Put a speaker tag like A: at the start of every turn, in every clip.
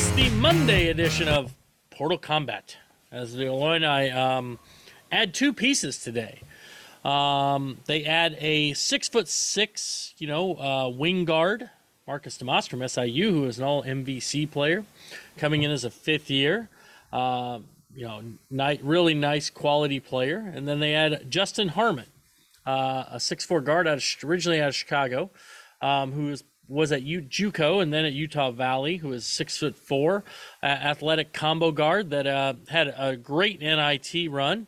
A: 6.30. It's the Monday edition of Portal Combat. As the Illini um, add two pieces today. Um, they add a six foot six, you know, uh, wing guard, Marcus Domask from SIU, who is an all MVC player, coming in as a fifth year. Uh, you know, ni- really nice quality player. And then they add Justin Harmon, uh, a six four guard out of, originally out of Chicago, um, who is was at U- JUCO and then at Utah Valley, who is six foot four, uh, athletic combo guard that uh, had a great NIT run.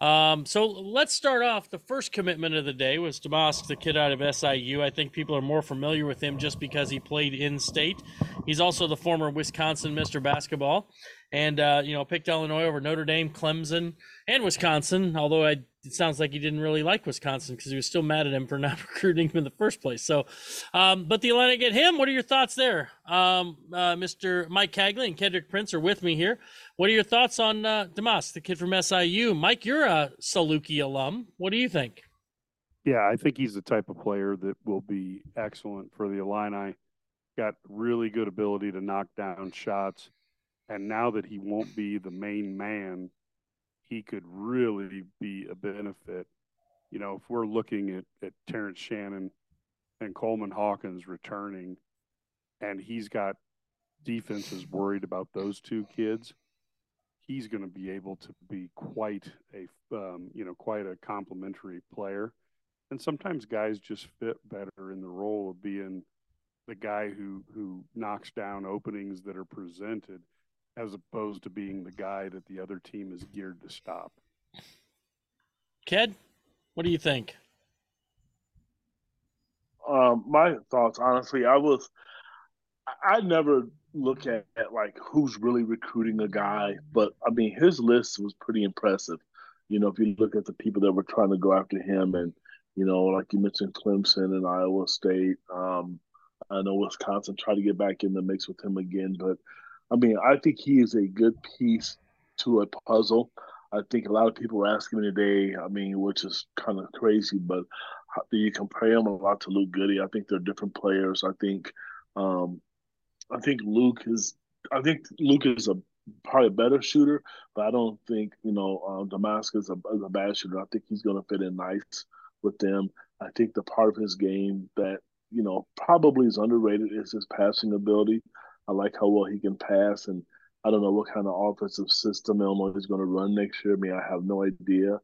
A: Um, so let's start off. The first commitment of the day was Domask, the kid out of SIU. I think people are more familiar with him just because he played in state. He's also the former Wisconsin Mr. Basketball and uh, you know picked Illinois over Notre Dame, Clemson, and Wisconsin. Although I, it sounds like he didn't really like Wisconsin because he was still mad at him for not recruiting him in the first place. So, um, but the Illini get him. What are your thoughts there, um, uh, Mr. Mike Cagley and Kendrick Prince are with me here. What are your thoughts on uh, Domask, the kid from SIU? Mike, you're a Saluki alum. What do you think?
B: Yeah, I think he's the type of player that will be excellent for the Illini. Got really good ability to knock down shots and now that he won't be the main man, he could really be a benefit. You know, if we're looking at, at Terrence Shannon and Coleman Hawkins returning, and he's got defenses worried about those two kids, he's going to be able to be quite a, um, you know, quite a complementary player. And sometimes guys just fit better in the role of being the guy who who knocks down openings that are presented as opposed to being the guy that the other team is geared to stop.
A: Ked, what do you think?
C: Um, my thoughts, honestly, I was, I never look at, at like who's really recruiting a guy, but I mean, his list was pretty impressive. You know, if you look at the people that were trying to go after him, and you know, like you mentioned, Clemson and Iowa State. Um, I know Wisconsin tried to get back in the mix with him again, but I mean, I think he is a good piece to a puzzle. I think a lot of people are asking me today, I mean, which is kind of crazy, but do you compare him a lot to Luke Goode? I think they're different players. I think, um, I think Luke is, I think Luke is a probably a better shooter, but I don't think you know um, Damascus is a, is a bad shooter. I think he's going to fit in nice with them. I think the part of his game that you know probably is underrated is his passing ability. I like how well he can pass, and I don't know what kind of offensive system Illinois is going to run next year. I mean, I have no idea.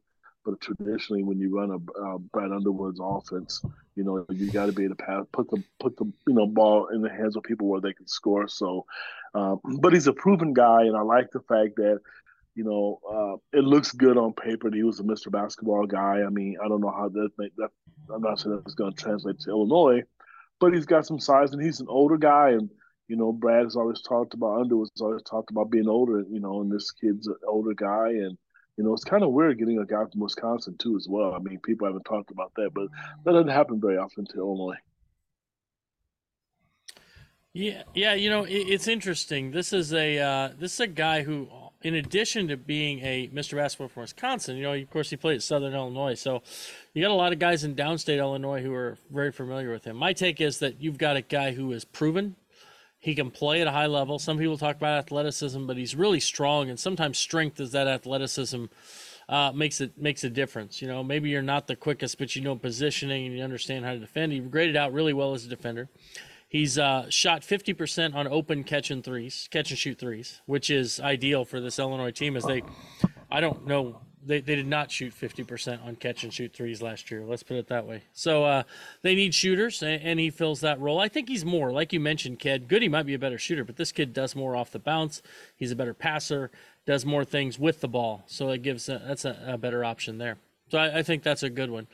C: But traditionally, when you run a uh, Brad Underwood's offense, you know you got to be able to pass, put the put the you know ball in the hands of people where they can score. So, um, but he's a proven guy, and I like the fact that you know uh, it looks good on paper. That he was a Mr. Basketball guy. I mean, I don't know how that that I'm not sure that's going to translate to Illinois, but he's got some size, and he's an older guy, and you know, Brad has always talked about Underwood's always talked about being older, you know, and this kid's an older guy and you know, it's kind of weird getting a guy from Wisconsin too as well. I mean, people haven't talked about that, but that doesn't happen very often to Illinois.
A: Yeah, yeah, you know, it, it's interesting. This is a uh, this is a guy who, in addition to being a Mr. Basketball from Wisconsin, you know, of course he played at Southern Illinois, so you got a lot of guys in downstate Illinois who are very familiar with him. My take is that you've got a guy who is proven he can play at a high level. Some people talk about athleticism, but he's really strong, and sometimes strength is that athleticism uh, makes it makes a difference. You know, maybe you're not the quickest, but you know positioning and you understand how to defend. He graded out really well as a defender. He's uh, shot 50% on open catch and threes, catch and shoot threes, which is ideal for this Illinois team. As they, I don't know they, they did not shoot 50% on catch and shoot threes last year. Let's put it that way. So uh, they need shooters, and, and, he fills that role. I think he's more, like you mentioned, Ked. Goody might be a better shooter, but this kid does more off the bounce. He's a better passer, does more things with the ball. So it gives a, that's a, a, better option there. So I, I, think that's a good one.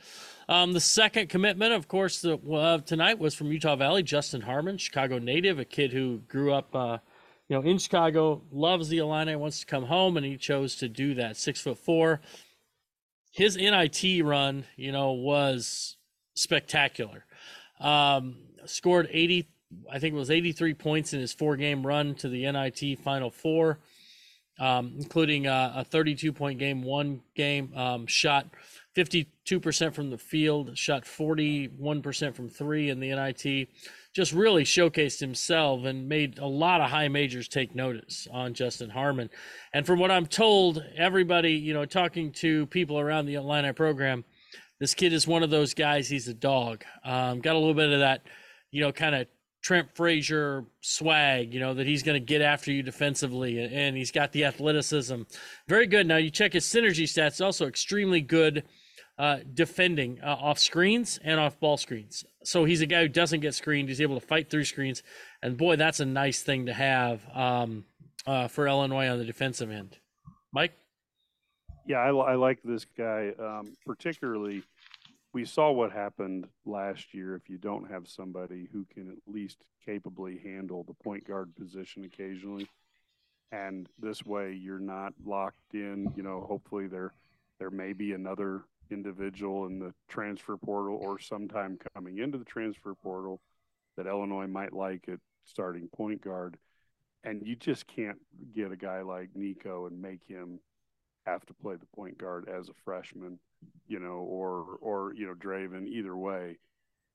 A: Um, the second commitment, of course, uh, tonight was from Utah Valley, Justin Harmon, Chicago native, a kid who grew up. Uh, you know, in Chicago, loves the Illini, wants to come home, and he chose to do that. Six foot four. His NIT run, you know, was spectacular. Um, scored 80, I think it was 83 points in his four game run to the NIT Final Four. um, including a 32 point game, one game, um, shot 52% from the field, shot 41% from three in the NIT. Just really showcased himself and made a lot of high majors take notice on Justin Harmon. And from what I'm told, everybody, you know, talking to people around the Illini program, this kid is one of those guys. He's a dog. Um, got a little bit of that, you know, kind of Trent Frazier swag, you know, that he's going to get after you defensively, and he's got the athleticism. Very good. Now you check his synergy stats; also extremely good uh, defending uh, off screens and off ball screens. So he's a guy who doesn't get screened. He's able to fight through screens, and boy, that's a nice thing to have um, uh, for Illinois on the defensive end. Mike.
B: Yeah, I, I like this guy um, particularly. We saw what happened last year if you don't have somebody who can at least capably handle the point guard position occasionally. And this way, you're not locked in. You know, hopefully there there may be another individual in the transfer portal or sometime coming into the transfer portal that Illinois might like at starting point guard. And you just can't get a guy like Nico and make him have to play the point guard as a freshman, you know, or or you know Dra'Vonn either way.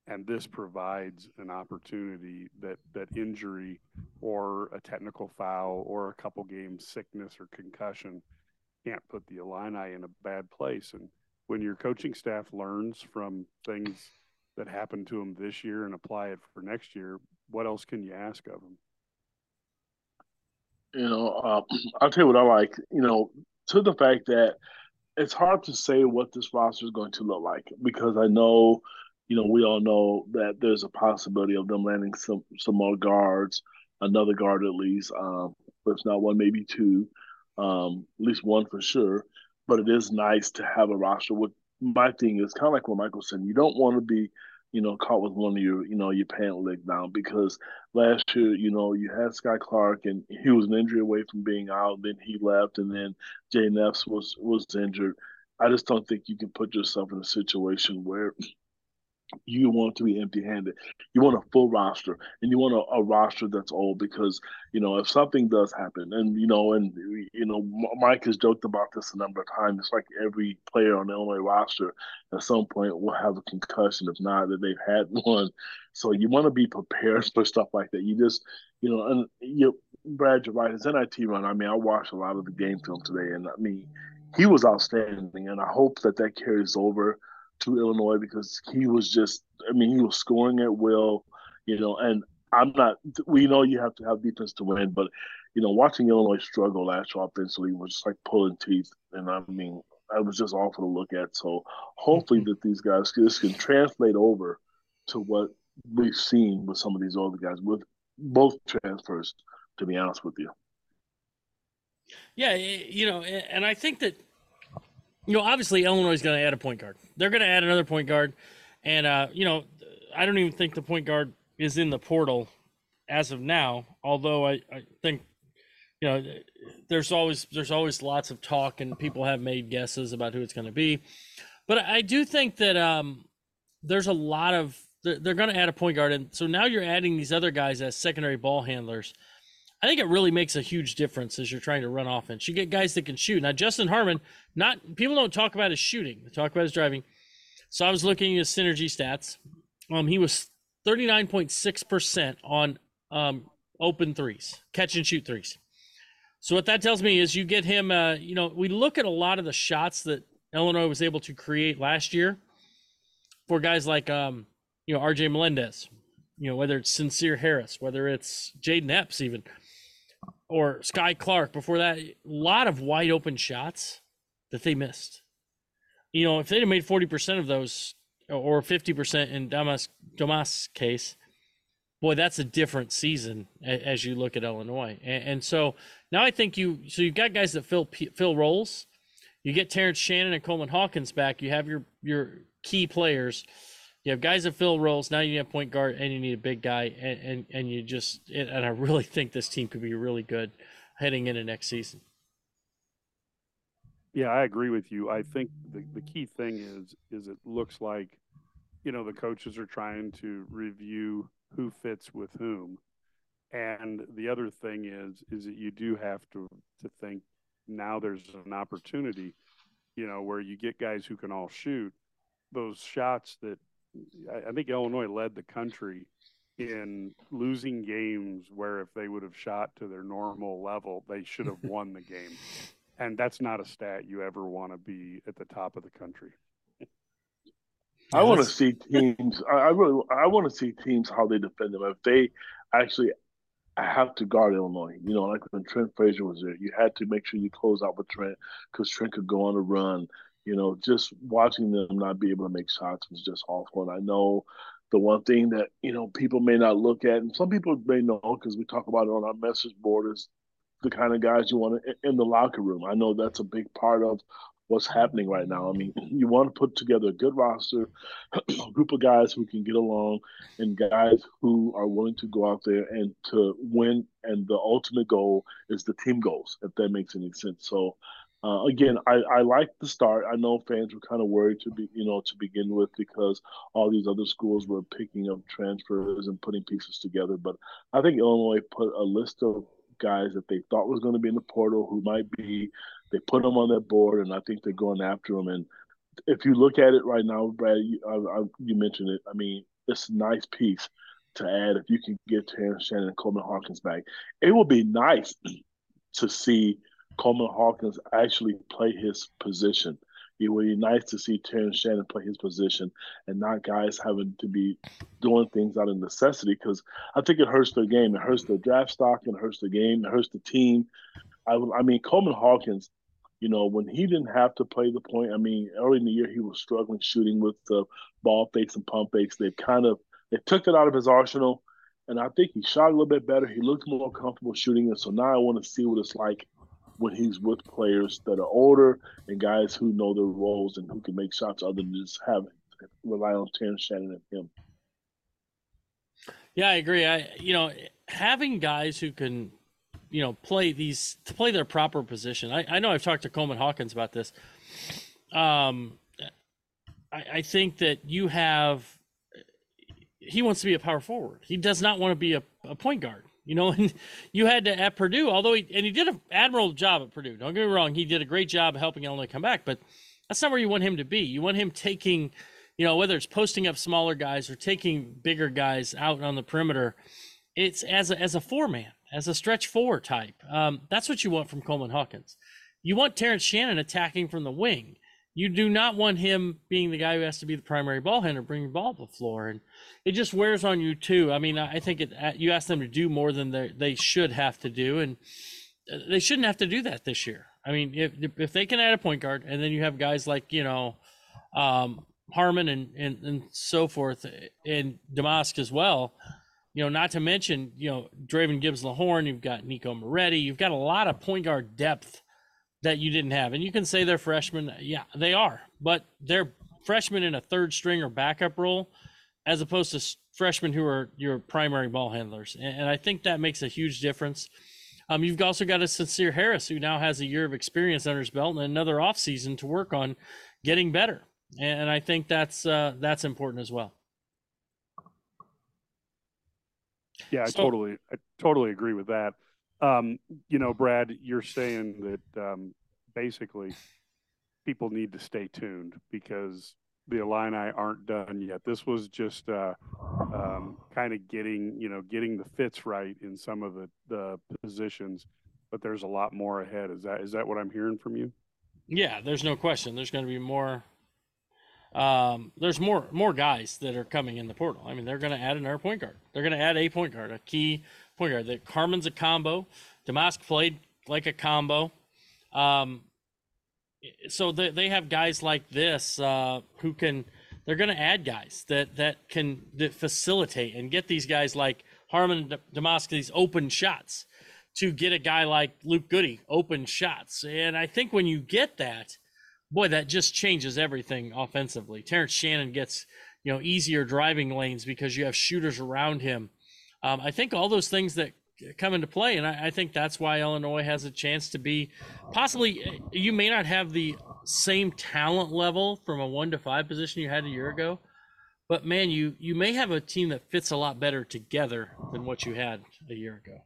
B: And this provides an opportunity that that injury or a technical foul or a couple games sickness or concussion can't put the Illini in a bad place. And when your coaching staff learns from things that happened to them this year and apply it for next year, what else can you ask of them?
C: You know, uh, I'll tell you what I like. You know, to the fact that it's hard to say what this roster is going to look like because I know, you know, we all know that there's a possibility of them landing some some more guards, another guard at least, um, if not one, maybe two, um, at least one for sure. But it is nice to have a roster. With my thing is kind of like what Michael said. You don't want to be you know, caught with one of your, you know, your pant leg down because last year, you know, you had Skyy Clark and he was an injury away from being out. Then he left, and then Jayden Epps was was injured. I just don't think you can put yourself in a situation where you want to be empty handed. You want a full roster and you want a, a, roster that's old because, you know, if something does happen and, you know, and, you know, Mike has joked about this a number of times. It's like every player on the Illinois roster at some point will have a concussion, if not that they've had one. So you want to be prepared for stuff like that. You just, you know, and you, Brad. His NIT run, I mean, I watched a lot of the game film today and I mean, he was outstanding and I hope that that carries over – to Illinois because he was just, I mean, he was scoring at will, you know, and I'm not, we know you have to have defense to win, but, you know, watching Illinois struggle last year offensively was just like pulling teeth. And I mean, I was just awful to look at. So hopefully mm-hmm. that these guys this can translate over to what we've seen with some of these older guys with both transfers, to be honest with you.
A: Yeah, you know, and I think that you know, obviously Illinois is going to add a point guard. They're going to add another point guard, and uh, you know, I don't even think the point guard is in the portal as of now. Although I, I think, you know, there's always there's always lots of talk and people have made guesses about who it's going to be, but I do think that um, there's a lot of they're, they're going to add a point guard, and so now you're adding these other guys as secondary ball handlers. I think it really makes a huge difference as you're trying to run offense. You get guys that can shoot. Now, Justin Harmon, not people don't talk about his shooting; they talk about his driving. So I was looking at his synergy stats. Um, he was 39.6% on um, open threes, catch and shoot threes. So what that tells me is you get him. Uh, you know, we look at a lot of the shots that Illinois was able to create last year for guys like um, you know R.J. Melendez. You know, whether it's Sencire Harris, whether it's Jayden Epps, even or Skyy Clark before that, a lot of wide open shots that they missed. You know, if they'd have made 40% of those or 50% in Domask Domas case, boy, that's a different season as you look at Illinois. And, and, so now I think you so you've got guys that fill fill roles. You get Terrence Shannon and Coleman Hawkins back. You have your your key players you have guys that fill roles. Now you have point guard, and you need a big guy, and and, and you just and I really think this team could be really good heading into next season.
B: Yeah, I agree with you. I think the, the key thing is is it looks like, you know, the coaches are trying to review who fits with whom. And the other thing is is that you do have to to think now there's an opportunity, you know, where you get guys who can all shoot those shots that I, I think Illinois led the country in losing games where if they would have shot to their normal level, they should have won the game. And that's not a stat you ever want to be at the top of the country.
C: I want to see teams. I, I really, I want to see teams how they defend them. If they actually have to guard Illinois, you know, like when Trent Frazier was there, you had to make sure you close out with Trent because Trent could go on a run. You know, just watching them not be able to make shots was just awful. And I know the one thing that you know people may not look at, and some people may know because we talk about it on our message board, is the kind of guys you want to, in the locker room. I know that's a big part of what's happening right now. I mean, you want to put together a good roster, a group of guys who can get along, and guys who are willing to go out there and to win. And the ultimate goal is the team goals, if that makes any sense. So, uh, again, I, I like the start. I know fans were kind of worried to be, you know, to begin with because all these other schools were picking up transfers and putting pieces together. But I think Illinois put a list of guys that they thought was going to be in the portal who might be. They put them on their board, and I think they're going after them. And if you look at it right now, Brad, you, I, I, you mentioned it. I mean, it's a nice piece to add if you can get Terrence Shannon and Coleman Hawkins back. It would be nice to see Coleman Hawkins actually play his position. It would be nice to see Terrence Shannon play his position and not guys having to be doing things out of necessity because I think it hurts their game. It hurts their draft stock and it hurts the game. It hurts the team. I, I mean, Coleman Hawkins, you know, when he didn't have to play the point, I mean, early in the year he was struggling shooting with the ball fakes and pump fakes. They kind of they took it out of his arsenal, and I think he shot a little bit better. He looked more comfortable shooting it. So now I want to see what it's like when he's with players that are older and guys who know their roles and who can make shots other than just have rely on Terrence Shannon and him.
A: Yeah, I agree. I you know having guys who can you know play these to play their proper position. I, I know I've talked to Coleman Hawkins about this. Um, I, I think that you have. He wants to be a power forward. He does not want to be a, a point guard. You know, and you had to at Purdue, although he and he did an admirable job at Purdue. Don't get me wrong, he did a great job helping Illinois come back, but that's not where you want him to be. You want him taking, you know, whether it's posting up smaller guys or taking bigger guys out on the perimeter. It's as a as a four man, as a stretch four type. Um, that's what you want from Coleman Hawkins. You want Terrence Shannon attacking from the wing. You do not want him being the guy who has to be the primary ball handler, bringing the ball to the floor, and it just wears on you too. I mean, I think it. uh, You ask them to do more than they they should have to do, and uh, they shouldn't have to do that this year. I mean, if if they can add a point guard, and then you have guys like you know, um, Harmon and and and so forth, and Domask as well. You know, not to mention you know Dra'Vonn Gibbs-Lahorn. You've got Nico Moretti. You've got a lot of point guard depth that you didn't have. And you can say they're freshmen. Yeah, they are, but they're freshmen in a third string or backup role, as opposed to freshmen who are your primary ball handlers. And, and I think that makes a huge difference. Um, you've also got a Sencire Harris who now has a year of experience under his belt and another offseason to work on getting better. And I think that's uh, that's important as well.
B: Yeah, I
A: So-
B: totally, I totally agree with that. Um, you know, Brad, you're saying that um, basically people need to stay tuned because the Illini aren't done yet. This was just uh, um, kind of getting, you know, getting the fits right in some of the, the positions, but there's a lot more ahead. Is that is that what I'm hearing from you?
A: Yeah, there's no question. There's going to be more. Um, there's more more guys that are coming in the portal. I mean, they're going to add another point guard. They're going to add a point guard, a key point guard. That Harmon's a combo. Domask played like a combo. Um, so they they have guys like this uh, who can. They're going to add guys that that can that facilitate and get these guys like Harmon Domask these open shots to get a guy like Luke Goody open shots. And I think when you get that, boy, that just changes everything offensively. Terrence Shannon gets, you know, easier driving lanes because you have shooters around him. Um, I think all those things that come into play, and I, I think that's why Illinois has a chance to be possibly. You may not have the same talent level from a one to five position you had a year ago, but man, you you may have a team that fits a lot better together than what you had a year ago.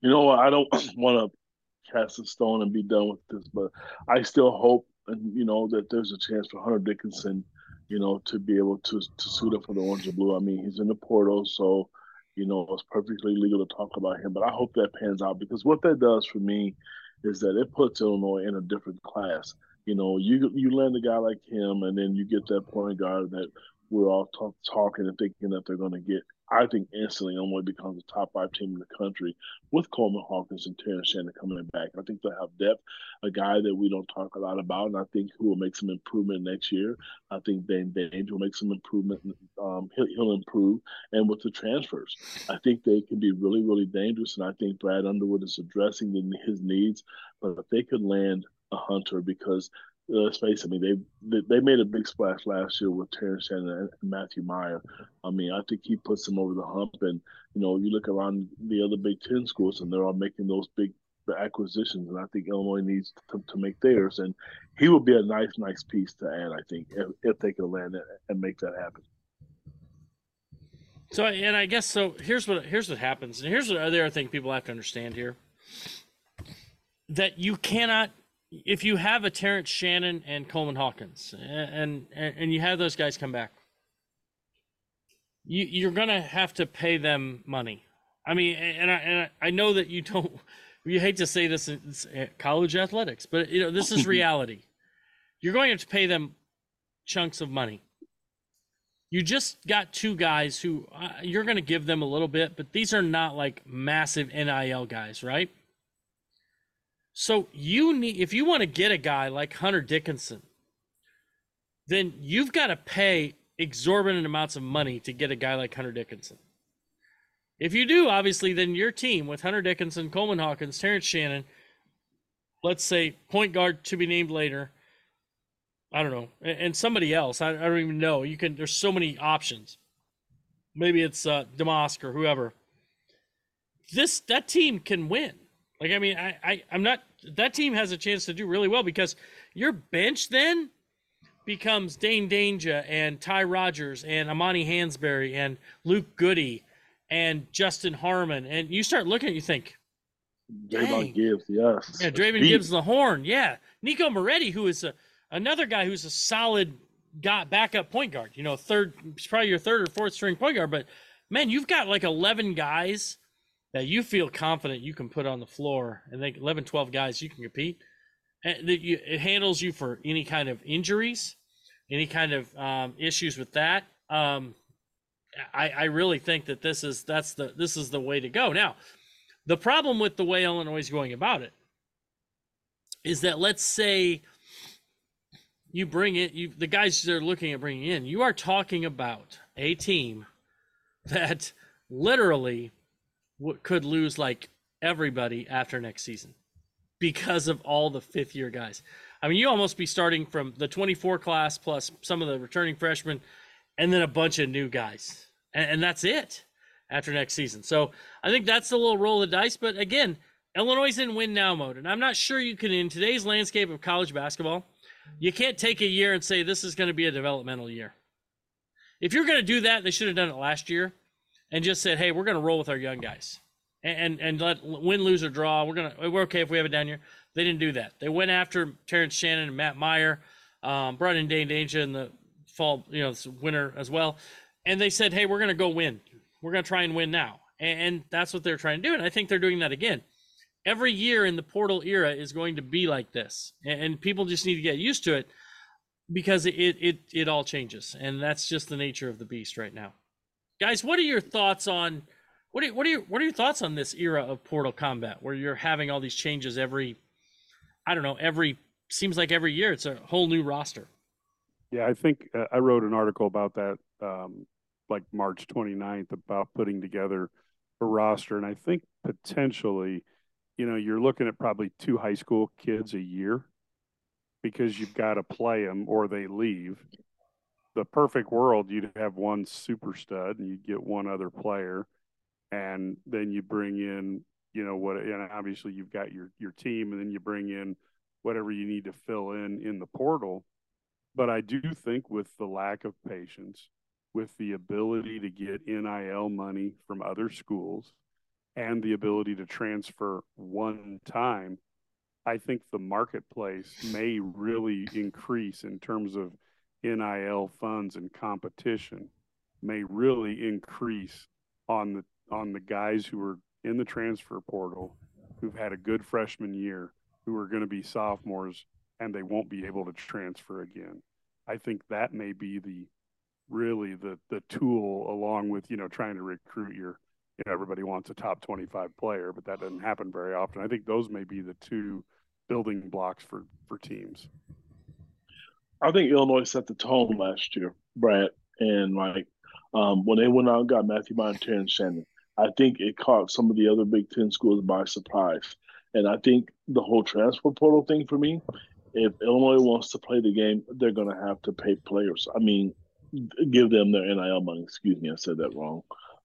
C: You know? I don't want to cast a stone and be done with this. But I still hope, and you know, that there's a chance for Hunter Dickinson, you know, to be able to to suit up for the orange and blue. I mean, he's in the portal, so you know it's perfectly legal to talk about him. But I hope that pans out because what that does for me is that it puts Illinois in a different class. You know, you you land a guy like him, and then you get that point guard that we're all talk, talking and thinking that they're going to get. I think instantly Illinois becomes a top five team in the country with Coleman Hawkins and Terrence Shannon coming back. I think they'll have depth, a guy that we don't talk a lot about, and I think who will make some improvement next year. I think Dain Dainja will make some improvement. Um, he'll, he'll, improve. And with the transfers, I think they can be really, really dangerous. And I think Brad Underwood is addressing the, his needs. But if they could land a hunter because let's face it, I mean, they they made a big splash last year with Terrence Shannon and Matthew Mayer. I mean, I think he puts them over the hump. And, you know, you look around the other Big Ten schools and they're all making those big acquisitions. And I think Illinois needs to, to make theirs. And he would be a nice, nice piece to add, I think, if, if they could land it and make that happen.
A: So, and I guess so. Here's what here's what happens, and here's the other thing people have to understand here: that you cannot if you have a Terrence Shannon and Coleman Hawkins, and and, and you have those guys come back, you you're gonna have to pay them money. I mean, and I and I know that you don't. You hate to say this in college athletics, but you know this is reality. You're going to have to pay them chunks of money. You just got two guys who uh, you're going to give them a little bit, but these are not like massive NIL guys, right? So you need if you want to get a guy like Hunter Dickinson, then you've got to pay exorbitant amounts of money to get a guy like Hunter Dickinson. If you do, obviously, then your team with Hunter Dickinson, Coleman Hawkins, Terrence Shannon, let's say point guard to be named later. I don't know, and somebody else. I, don't even know. You can. There's so many options. Maybe it's uh, Domask or whoever. This that team can win. Like I mean, I, I I'm not that team has a chance to do really well because your bench then becomes Dain Dainja and Ty Rodgers and Amani Hansberry and Luke Goody and Justin Harmon. And you start looking, at you think,
C: Draymond Gibbs, yes.
A: Yeah, Dra'Vonn Gibbs the horn. Yeah. Nico Moretti, who is a, another guy who's a solid got backup point guard. You know, third, probably your third or fourth string point guard. But man, you've got like 11 guys that you feel confident you can put on the floor and they 11 12 guys you can compete. And you, it handles you for any kind of injuries any kind of um, issues with that. Um, I, I really think that this is that's the this is the way to go. Now the problem with the way illinois is going about it is that let's say you bring it you the guys they're looking at bringing in you are talking about a team that literally could lose like everybody after next season because of all the fifth year guys. I mean, you almost be starting from the 24 class plus some of the returning freshmen and then a bunch of new guys. And, and that's it after next season. So I think that's a little roll of the dice. But again, Illinois is in win now mode. And I'm not sure you can, in today's landscape of college basketball, you can't take a year and say this is going to be a developmental year. If you're going to do that, they should have done it last year and just said, "Hey, we're going to roll with our young guys, and and let win, lose or draw. We're gonna we're okay if we have it down here." They didn't do that. They went after Terrence Shannon and Matt Mayer, um, brought in Dain Dainja in the fall, you know, winter as well, and they said, "Hey, we're going to go win. We're going to try and win now," and, and that's what they're trying to do. And I think they're doing that again. Every year in the portal era is going to be like this, and, and people just need to get used to it because it, it it all changes, and that's just the nature of the beast right now guys what are your thoughts on what are, what are your what are your thoughts on this era of portal combat where you're having all these changes every i don't know every seems like every year it's a whole new roster?
B: Yeah i think uh, i wrote an article about that um, like march 29th about putting together a roster and i think potentially you know you're looking at probably two high school kids a year because you've got to play them or they leave the perfect world, you'd have one super stud and you'd get one other player, and then you bring in, you know, what, and obviously you've got your your team, and then you bring in whatever you need to fill in in the portal. But I do think with the lack of patience, with the ability to get NIL money from other schools, and the ability to transfer one time I think the marketplace may really increase in terms of NIL funds and competition may really increase on the on the guys who are in the transfer portal who've had a good freshman year who are going to be sophomores and they won't be able to transfer again. I think that may be the really the the tool along with you know trying to recruit your you know everybody wants a top 25 player but that doesn't happen very often i think those may be the two building blocks for for teams
C: i think illinois set the tone last year brad and like um, when they went out and got matthew Monter and shannon i think it caught some of the other big ten schools by surprise and i think the whole transfer portal thing for me if illinois wants to play the game they're going to have to pay players i mean give them their NIL money. Excuse me, I said that wrong.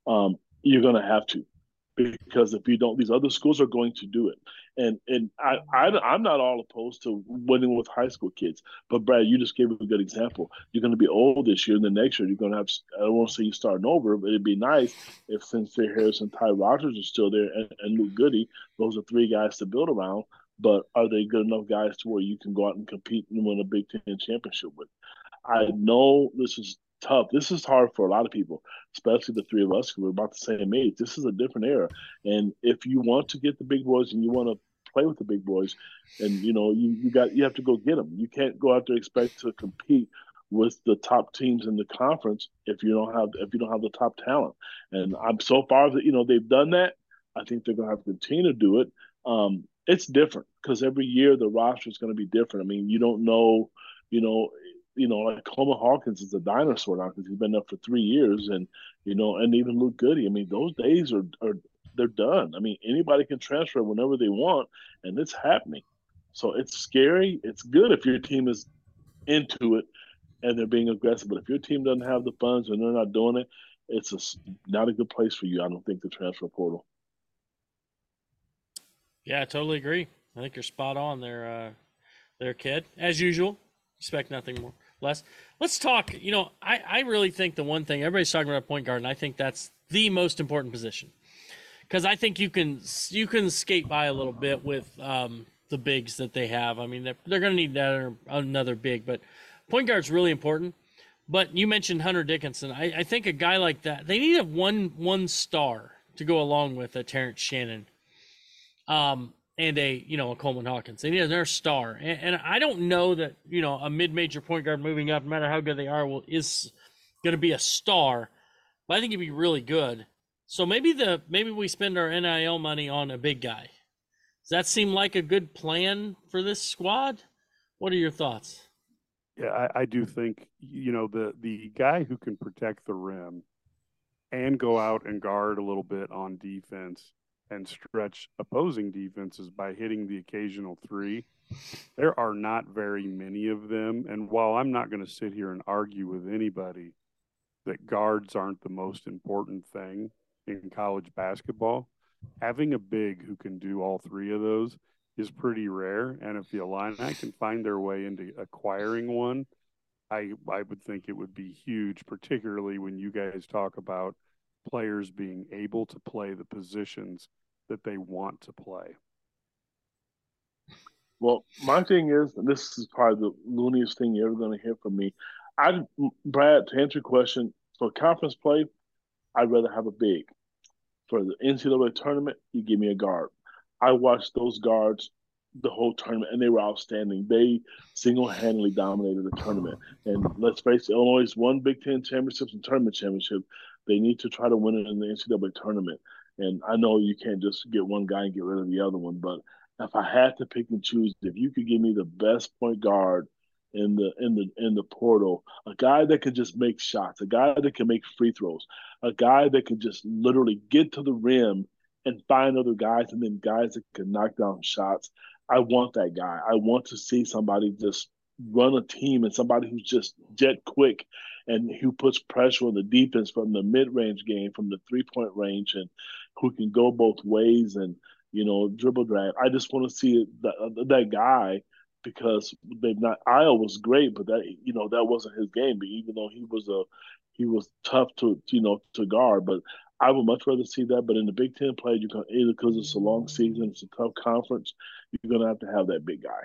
C: Um, you're going to have to, because if you don't, these other schools are going to do it. And and I, I am not all opposed to winning with high school kids, but Brad, you just gave a good example. You're going to be old this year, and the next year you're going to have. I don't want to say you starting over, but it'd be nice if Sencire Harris and Ty Rodgers are still there, and, and Luke Goody. Those are three guys to build around. But are they good enough guys to where you can go out and compete and win a Big Ten championship with? I know this is tough. This is hard for a lot of people, especially the three of us We're about the same age. This is a different era. And if you want to get the big boys and you want to play with the big boys, and you know, you, you got you have to go get them. You can't go out there expect to compete with the top teams in the conference if you don't have if you don't have the top talent. And I'm so far that you know they've done that. I think they're going to have to continue to do it. Um, it's different because every year the roster is going to be different. I mean, you don't know, you know, you know, like Coleman Hawkins is a dinosaur now because he's been up for three years, and you know, and even Luke Goode. I mean, those days are are they're done. I mean, anybody can transfer whenever they want, and it's happening. So it's scary. It's good if your team is into it and they're being aggressive. But if your team doesn't have the funds and they're not doing it, it's a, not a good place for you. I don't think the transfer portal.
A: Yeah, I totally agree. I think you're spot on there, uh, there, kid. As usual, expect nothing more less. Let's talk. You know, I, I really think the one thing everybody's talking about point guard, and I think that's the most important position because I think you can you can skate by a little bit with um, the bigs that they have. I mean, they're, they're going to need another, another big, but point guard's really important. But you mentioned Hunter Dickinson. I, I think a guy like that, they need a one one star to go along with a Terrence Shannon. Um, and a you know a Coleman Hawkins. And They need another star, and, and I don't know that you know a mid-major point guard moving up, no matter how good they are, will is going to be a star. But I think he'd be really good. So maybe the maybe we spend our NIL money on a big guy. Does that seem like a good plan for this squad? What are your thoughts?
B: Yeah, I, I do think you know the the guy who can protect the rim and go out and guard a little bit on defense and stretch opposing defenses by hitting the occasional three. There are not very many of them. And while I'm not going to sit here and argue with anybody that guards aren't the most important thing in college basketball, having a big who can do all three of those is pretty rare. And if the Illini can find their way into acquiring one, I I would think it would be huge, particularly when you guys talk about players being able to play the positions that they want to play.
C: Well, my thing is, this is probably the looniest thing you're ever going to hear from me. I, Brad, to answer your question, for conference play, I'd rather have a big. For the NCAA tournament, you give me a guard. I watched those guards the whole tournament, and they were outstanding. They single-handedly dominated the tournament. And let's face it, Illinois won Big Ten championships and tournament championships. They need to try to win it in the NCAA tournament. And I know you can't just get one guy and get rid of the other one, but if I had to pick and choose, if you could give me the best point guard in the in the in the portal, a guy that could just make shots, a guy that can make free throws, a guy that could just literally get to the rim and find other guys, and then guys that can knock down shots. I want that guy. I want to see somebody just run a team and somebody who's just jet quick and who puts pressure on the defense from the mid range game, from the three point range, and who can go both ways and you know dribble drive. I just want to see that uh, that guy because they've not. Ayo was great, but that you know that wasn't his game. But even though he was a he was tough to you know to guard, but I would much rather see that. But in the Big Ten play, you can either because it's a long season, it's a tough conference. you're going to have to have that big guy.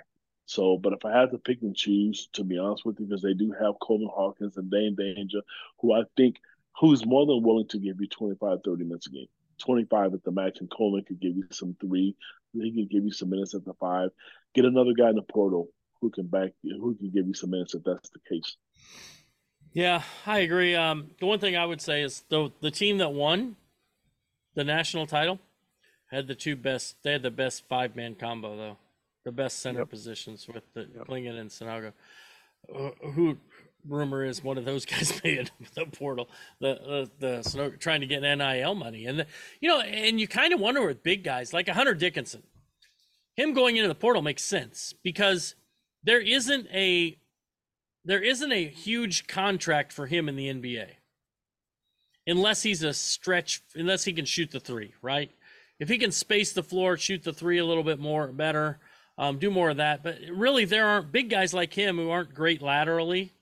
C: So, but if I had to pick and choose, to be honest with you, because they do have Coleman Hawkins and Dain Dainja, who I think who's more than willing to give you 25, 30 minutes a game. 25 at the max, and Coleman could give you some three. He can give you some minutes at the five. Get another guy in the portal who can back who can give you some minutes if that's the case.
A: Yeah, I agree. Um, the one thing I would say is the the team that won the national title had the two best. They had the best five man combo though, the best center
B: Yep.
A: positions with the
B: Yep.
A: Clingan and Sanogo. Uh, who rumor is one of those guys made the portal, the the, the trying to get nil money, and the, you know, and you kind of wonder with big guys like Hunter Dickinson, him going into the portal makes sense because there isn't a there isn't a huge contract for him in the NBA unless he's a stretch unless he can shoot the three right if he can space the floor shoot the three a little bit more better um, do more of that. But really there aren't big guys like him who aren't great laterally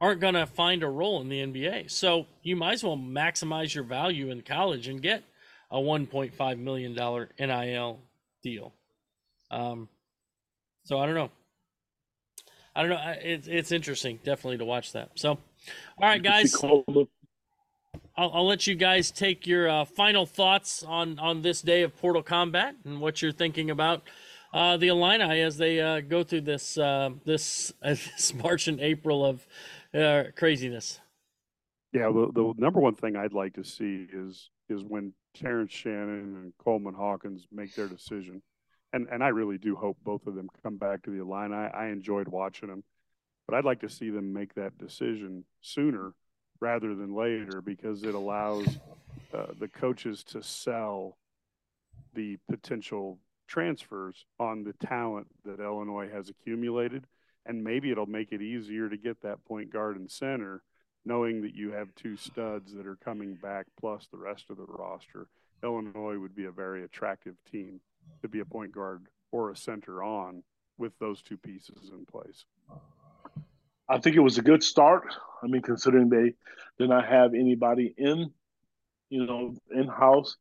A: aren't going to find a role in the nba so you might as well maximize your value in college and get a 1.5 million dollar nil deal. Um, so i don't know. I don't know. It's it's interesting, definitely to watch that. So, all right,
C: You can see
A: guys, I'll, I'll let you guys take your uh, final thoughts on on this day of Portal Combat and what you're thinking about uh, the Illini as they uh, go through this uh, this this March and April of uh, craziness.
B: Yeah, the, the number one thing I'd like to see is is when Terrence Shannon and Coleman Hawkins make their decision, and and I really do hope both of them come back to the Illini. I enjoyed watching them, but I'd like to see them make that decision sooner rather than later because it allows uh, the coaches to sell the potential transfers on the talent that Illinois has accumulated, and maybe it'll make it easier to get that point guard and center knowing that you have two studs that are coming back plus the rest of the roster, Illinois would be a very attractive team to be a point guard or a center on with those two pieces in place.
C: I think it was a good start. I mean, considering they did not have anybody in, you know, in house,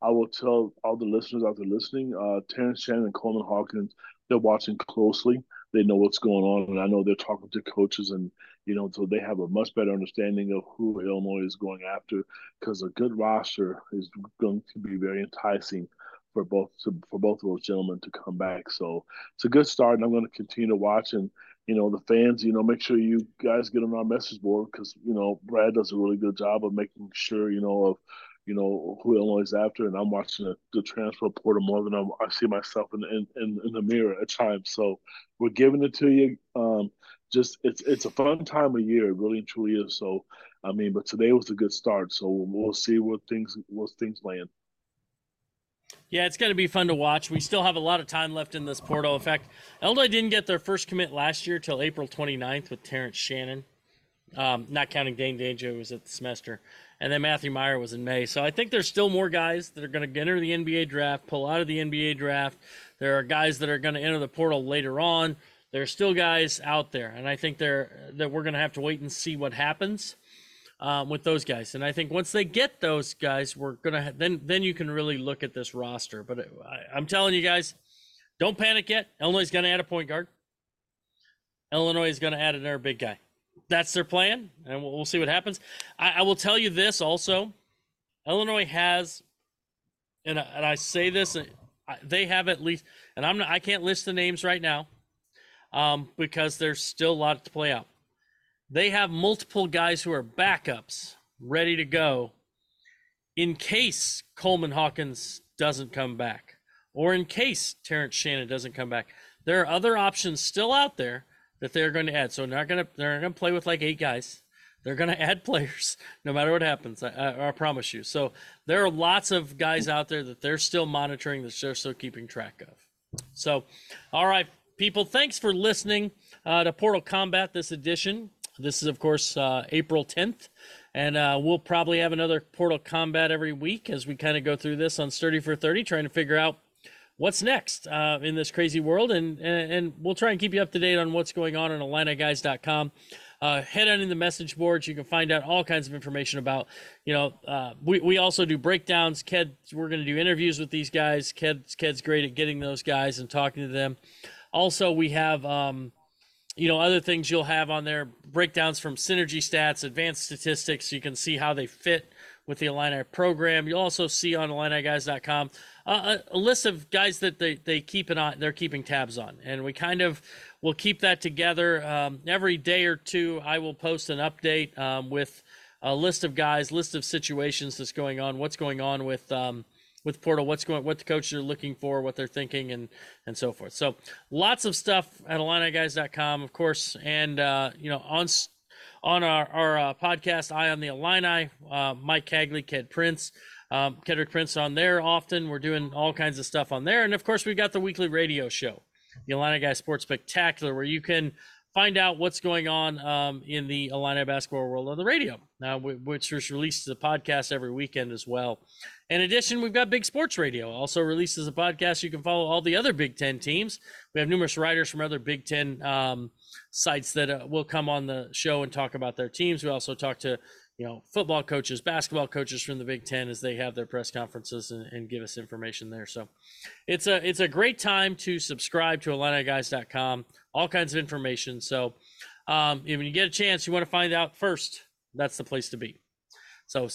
C: I will tell all the listeners out there listening, uh, Terrence Shannon and Coleman Hawkins, they're watching closely. They know what's going on, and I know they're talking to coaches, and you know, so they have a much better understanding of who Illinois is going after. Because a good roster is going to be very enticing for both for both of those gentlemen to come back. So it's a good start, and I'm going to continue to watch and you know the fans you know make sure you guys get on our message board because you know brad does a really good job of making sure you know of you know who illinois is after and i'm watching the, the transfer portal more than I'm, i see myself in, in in the mirror at times. So we're giving it to you. Um just it's it's a fun time of year. It really and truly is. So i mean but today was a good start. So we'll, see what things what things land.
A: Yeah, it's going to be fun to watch. We still have a lot of time left in this portal. In fact, Illinois didn't get their first commit last year till April 29th with Terrence Shannon, um, not counting Dain Dainja, who was at the semester. And then Matthew Mayer was in May. So I think there's still more guys that are going to enter the NBA draft, pull out of the NBA draft. There are guys that are going to enter the portal later on. There are still guys out there, and I think they're that we're going to have to wait and see what happens um, with those guys. And I think once they get those guys, we're gonna ha- then then you can really look at this roster. But it, I, I'm telling you guys, don't panic yet. Illinois is gonna add a point guard. Illinois is gonna add another big guy. That's their plan, and we'll, we'll see what happens. I, I will tell you this also: Illinois has, and I, and I say this, uh, they have at least, and I'm not, I can't list the names right now, um, because there's still a lot to play out they have multiple guys who are backups ready to go in case Coleman Hawkins doesn't come back or in case Terrence Shannon doesn't come back. There are other options still out there that they're going to add. So they're not going to they're not going to play with like eight guys. They're going to add players no matter what happens. I, I, I promise you. So there are lots of guys out there that they're still monitoring that they're still keeping track of. So, all right, people, thanks for listening uh, to Portal Combat this edition. This is, of course, uh, April 10th, and uh, we'll probably have another Portal Combat every week as we kind of go through this on Sturdy for 30, trying to figure out what's next uh, in this crazy world, and, and and we'll try and keep you up to date on what's going on on IlliniGuys.com. uh, head on in the message boards. You can find out all kinds of information about, you know, uh, we, we also do breakdowns. Ked, we're going to do interviews with these guys. Ked, Ked's great at getting those guys and talking to them. Also, we have, um, you know, other things you'll have on there breakdowns from synergy stats, advanced statistics, you can see how they fit with the Illini program. You'll also see on IlliniGuys.com a, a list of guys that they, they keep an eye, they're keeping tabs on. And we kind of will keep that together. Um, every day or two, I will post an update um, with a list of guys, list of situations that's going on, what's going on with. Um, with Portal, what's going, what the coaches are looking for, what they're thinking, and and so forth. So lots of stuff at IlliniGuys.com, of course, and uh, you know on on our our uh, podcast, Eye on the Illini, uh, Mike Cagley, Ked Prince, um, Kedrick Prince on there often. We're doing all kinds of stuff on there, and of course, we've got the weekly radio show, the Illini Guys Sports Spectacular, where you can find out what's going on um, in the Illini basketball world on the radio, uh, which is released as a podcast every weekend as well. In addition, we've got Big Sports Radio, also released as a podcast. You can follow all the other Big Ten teams. We have numerous writers from other Big Ten um, sites that uh, will come on the show and talk about their teams. We also talk to you know football coaches, basketball coaches from the Big Ten as they have their press conferences and, and give us information there. So it's a it's a great time to subscribe to IlliniGuys.com. All kinds of information. So um, when you get a chance, you want to find out first. That's the place to be. So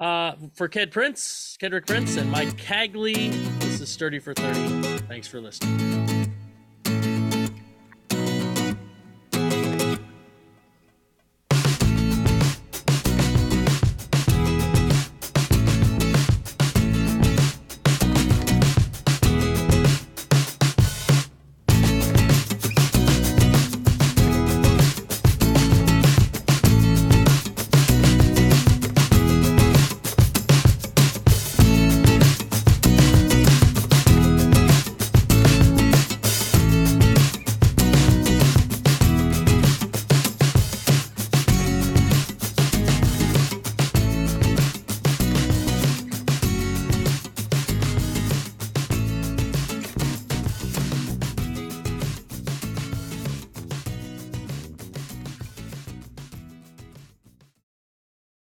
A: uh, for Ked Prince, Kedrick Prince, and Mike Cagley, this is Sturdy for 30. Thanks for listening.